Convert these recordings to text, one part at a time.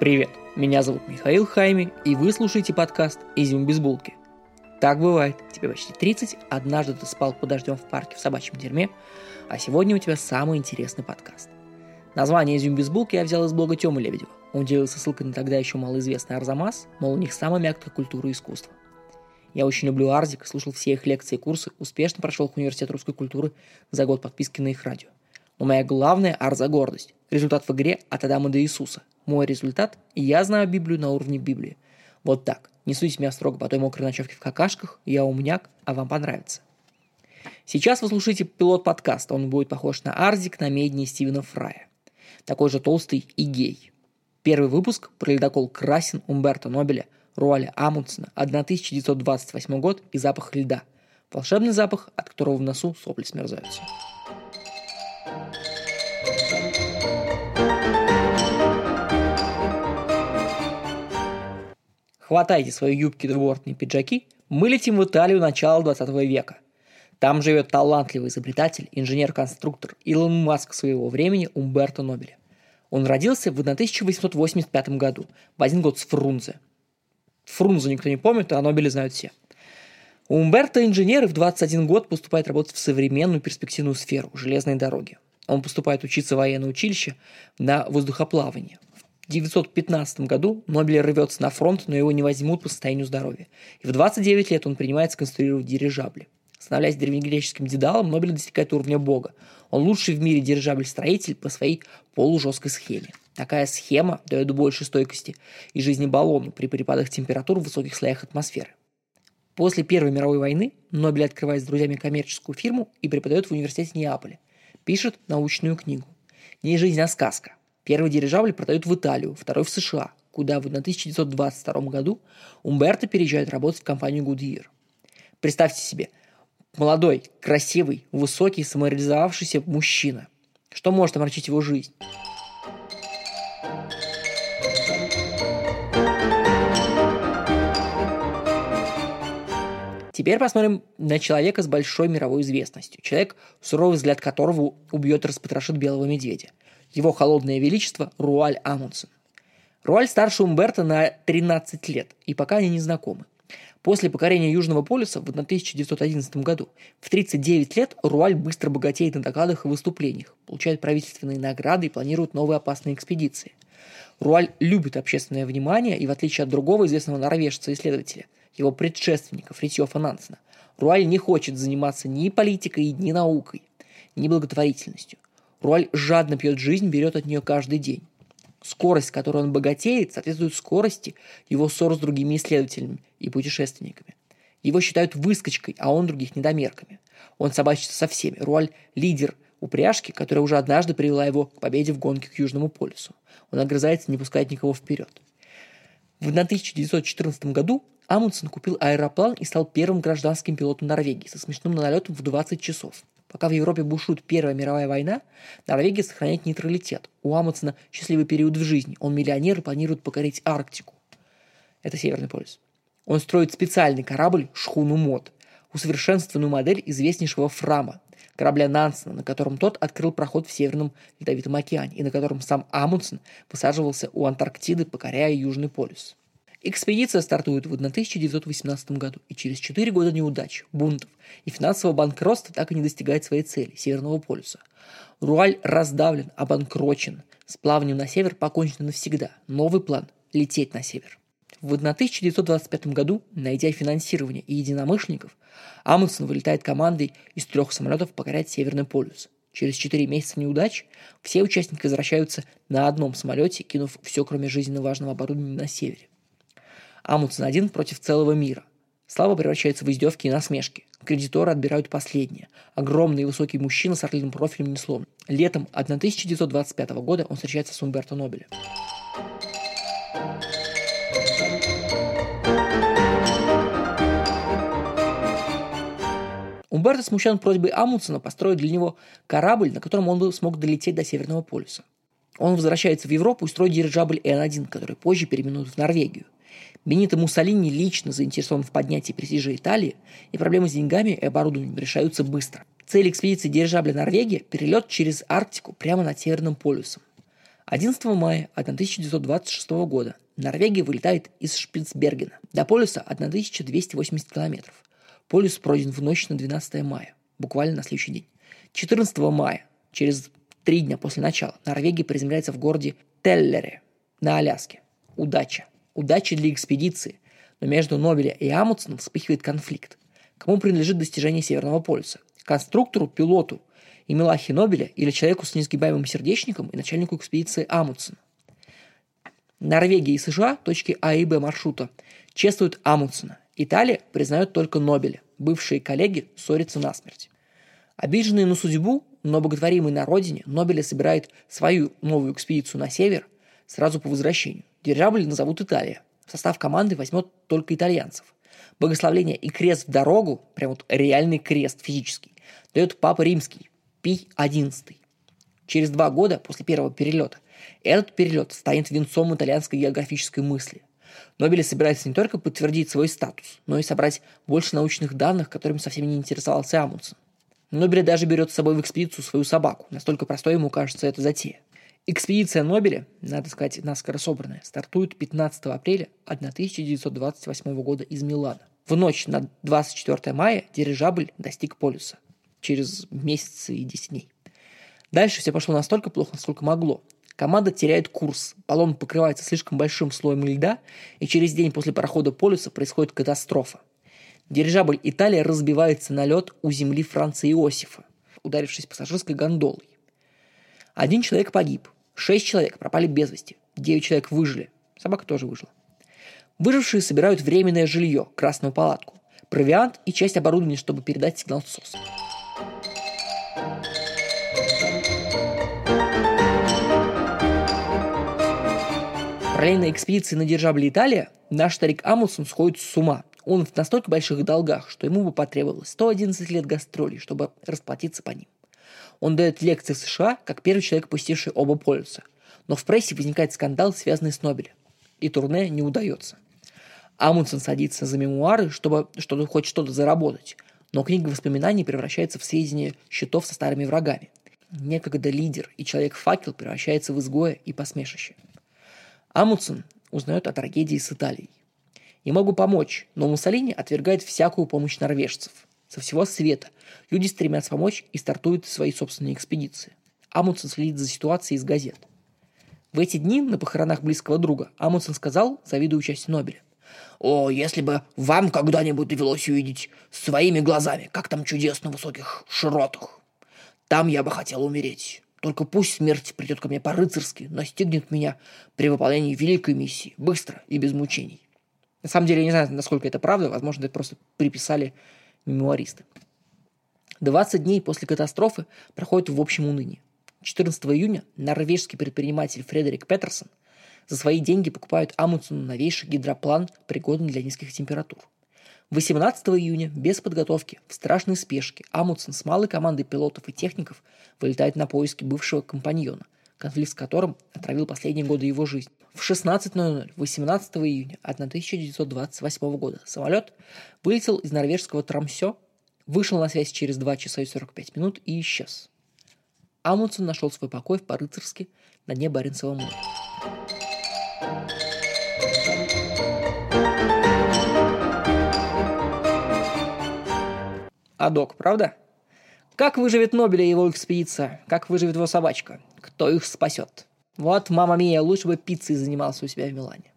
Привет, меня зовут Михаил Хайми, и вы слушаете подкаст «Изюм без булки». Так бывает, тебе почти 30, однажды ты спал под дождем в парке в собачьем дерьме, а сегодня у тебя самый интересный подкаст. Название «Изюм без булки» я взял из блога Тёмы Лебедева. Он делился ссылкой на тогда еще малоизвестный Арзамас, мол, у них самая мягкая культура и искусство. Я очень люблю Арзик, слушал все их лекции и курсы, успешно прошел их университет русской культуры за год подписки на их радио. Но моя главная Арза гордость. Результат в игре от Адама до Иисуса. Мой результат – я знаю Библию на уровне Библии. Вот так. Не судите меня строго по той мокрой ночевке в какашках. Я умняк, а вам понравится. Сейчас вы слушаете пилот подкаста. Он будет похож на Арзик на медне Стивена Фрая. Такой же толстый и гей. Первый выпуск про ледокол Красин Умберто Нобеля, Руаля Амундсена, 1928 год и запах льда. Волшебный запах, от которого в носу сопли смерзаются. Хватайте свои юбки, двортные пиджаки, мы летим в Италию начала 20 века. Там живет талантливый изобретатель, инженер-конструктор Илон Маск своего времени Умберто Нобеля. Он родился в 1885 году, в один год с Фрунзе. Фрунзе никто не помнит, а Нобеля знают все. Умберто инженер и в 21 год поступает работать в современную перспективную сферу – железной дороги. Он поступает учиться в военное училище на воздухоплавание. В 1915 году Нобель рвется на фронт, но его не возьмут по состоянию здоровья. И в 29 лет он принимается конструировать дирижабли. Становясь древнегреческим дедалом, Нобель достигает уровня бога. Он лучший в мире дирижабль-строитель по своей полужесткой схеме. Такая схема дает больше стойкости и жизни баллону при перепадах температур в высоких слоях атмосферы. После Первой мировой войны Нобель открывает с друзьями коммерческую фирму и преподает в университете Неаполя – пишет научную книгу. Не жизнь, а сказка. Первый дирижабль продают в Италию, второй в США, куда в 1922 году Умберто переезжает работать в компанию Goodyear. Представьте себе, молодой, красивый, высокий, самореализовавшийся мужчина. Что может омрачить его жизнь? Теперь посмотрим на человека с большой мировой известностью. Человек, суровый взгляд которого убьет и распотрошит белого медведя. Его холодное величество Руаль Амундсен. Руаль старше Умберта на 13 лет, и пока они не знакомы. После покорения Южного полюса в 1911 году в 39 лет Руаль быстро богатеет на докладах и выступлениях, получает правительственные награды и планирует новые опасные экспедиции. Руаль любит общественное внимание и, в отличие от другого известного норвежца-исследователя – его предшественника Фритьёфа Нансена, Руаль не хочет заниматься ни политикой, ни наукой, ни благотворительностью. Руаль жадно пьет жизнь, берет от нее каждый день. Скорость, с которой он богатеет, соответствует скорости его ссор с другими исследователями и путешественниками. Его считают выскочкой, а он других недомерками. Он собачится со всеми. Руаль – лидер упряжки, которая уже однажды привела его к победе в гонке к Южному полюсу. Он огрызается, не пускает никого вперед. В 1914 году Амундсен купил аэроплан и стал первым гражданским пилотом Норвегии со смешным налетом в 20 часов. Пока в Европе бушует Первая мировая война, Норвегия сохраняет нейтралитет. У Амундсена счастливый период в жизни. Он миллионер и планирует покорить Арктику. Это Северный полюс. Он строит специальный корабль «Шхуну Мод», усовершенствованную модель известнейшего Фрама, корабля Нансена, на котором тот открыл проход в Северном Ледовитом океане и на котором сам Амундсен высаживался у Антарктиды, покоряя Южный полюс. Экспедиция стартует в 1918 году, и через 4 года неудач, бунтов и финансового банкротства так и не достигает своей цели – Северного полюса. Руаль раздавлен, обанкрочен. С плаванием на север покончено навсегда. Новый план – лететь на север. В 1925 году, найдя финансирование и единомышленников, Амундсен вылетает командой из трех самолетов покорять Северный полюс. Через 4 месяца неудач все участники возвращаются на одном самолете, кинув все, кроме жизненно важного оборудования на севере. Амундсен один против целого мира. Слава превращается в издевки и насмешки. Кредиторы отбирают последнее. Огромный и высокий мужчина с орлиным профилем неслом. Летом 1925 года он встречается с Умберто Нобелем. Умберто смущен просьбой Амундсена построить для него корабль, на котором он бы смог долететь до Северного полюса. Он возвращается в Европу и строит дирижабль Н-1, который позже переименуют в Норвегию. Бенито Муссолини лично заинтересован в поднятии престижа Италии, и проблемы с деньгами и оборудованием решаются быстро. Цель экспедиции дирижабля Норвегия – перелет через Арктику прямо над Северным полюсом. 11 мая 1926 года Норвегия вылетает из Шпицбергена. До полюса 1280 километров. Полюс пройден в ночь на 12 мая, буквально на следующий день. 14 мая, через три дня после начала, Норвегия приземляется в городе Теллере на Аляске. Удача. Удача для экспедиции. Но между Нобеля и Амундсеном вспыхивает конфликт. Кому принадлежит достижение Северного полюса? Конструктору, пилоту и Мелахе Нобеля или человеку с несгибаемым сердечником и начальнику экспедиции Амундсен. Норвегия и США, точки А и Б маршрута, чествуют Амундсена. Италия признает только Нобеля. Бывшие коллеги ссорятся насмерть. Обиженные на судьбу, но боготворимый на родине, Нобеля собирает свою новую экспедицию на север сразу по возвращению. Дирижабль назовут Италия. В состав команды возьмет только итальянцев. Благословление и крест в дорогу, прям вот реальный крест физический, дает Папа Римский, Пий XI. Через два года после первого перелета этот перелет станет венцом итальянской географической мысли. Нобель собирается не только подтвердить свой статус, но и собрать больше научных данных, которыми совсем не интересовался Амундсен. Нобель даже берет с собой в экспедицию свою собаку. Настолько простой ему кажется эта затея. Экспедиция Нобеля, надо сказать, наскоро собранная, стартует 15 апреля 1928 года из Милана. В ночь на 24 мая дирижабль достиг полюса – через месяцы и 10 дней. Дальше все пошло настолько плохо, насколько могло. Команда теряет курс, баллон покрывается слишком большим слоем льда, и через день после прохода полюса происходит катастрофа. Дирижабль Италия разбивается на лед у земли Франца Иосифа, ударившись пассажирской гондолой. Один человек погиб, шесть человек пропали без вести, девять человек выжили, собака тоже выжила. Выжившие собирают временное жилье, красную палатку, провиант и часть оборудования, чтобы передать сигнал СОС. Параллельно экспедиции на дирижабле Италия наш старик Амундсен сходит с ума. Он в настолько больших долгах, что ему бы потребовалось 111 лет гастролей, чтобы расплатиться по ним. Он дает лекции в США, как первый человек, посетивший оба полюса. Но в прессе возникает скандал, связанный с Нобелем. И турне не удается. Амундсен садится за мемуары, чтобы, чтобы хоть что-то заработать. Но книга воспоминаний превращается в сведения счетов со старыми врагами. Некогда лидер и человек-факел превращается в изгоя и посмешище – Амундсен узнает о трагедии с Италией. Не могу помочь, но Муссолини отвергает всякую помощь норвежцев. Со всего света люди стремятся помочь и стартуют свои собственные экспедиции. Амундсен следит за ситуацией из газет. В эти дни на похоронах близкого друга Амундсен сказал, завидуя участию Нобеля. «О, если бы вам когда-нибудь довелось увидеть своими глазами, как там чудесно в высоких широтах. Там я бы хотел умереть. Только пусть смерть придет ко мне по-рыцарски, настигнет меня при выполнении великой миссии, быстро и без мучений. На самом деле, я не знаю, насколько это правда, возможно, это просто приписали мемуаристы. 20 дней после катастрофы проходит в общем унынии. 14 июня норвежский предприниматель Фредерик Петерсон за свои деньги покупает Амундсену новейший гидроплан, пригодный для низких температур – 18 июня, без подготовки, в страшной спешке, Амундсен с малой командой пилотов и техников вылетает на поиски бывшего компаньона, конфликт с которым отравил последние годы его жизни. В 16.00 18 июня 1928 года самолет вылетел из норвежского Трамсё, вышел на связь через 2 часа и 45 минут и исчез. Амундсен нашел свой покой в по-рыцарски на дне Баренцева моря. Адок, правда? Как выживет Нобеля и его экспедиция? Как выживет его собачка? Кто их спасет? Вот, мама мия, лучше бы пиццей занимался у себя в Милане.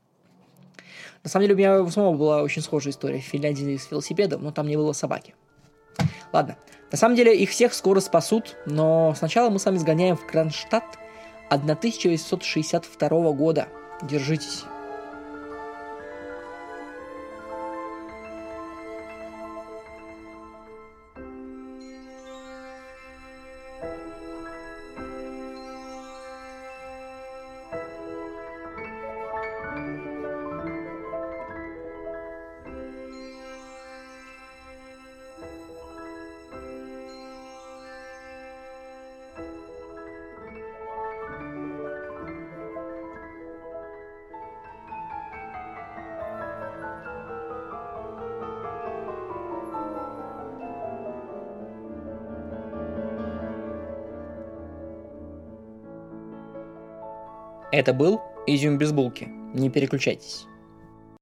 На самом деле, у меня самого была очень схожая история в Финляндии с велосипедом, но там не было собаки. Ладно, на самом деле их всех скоро спасут, но сначала мы с вами сгоняем в Кронштадт 1862 года. Держитесь. Это был «Изюм без булки». Не переключайтесь.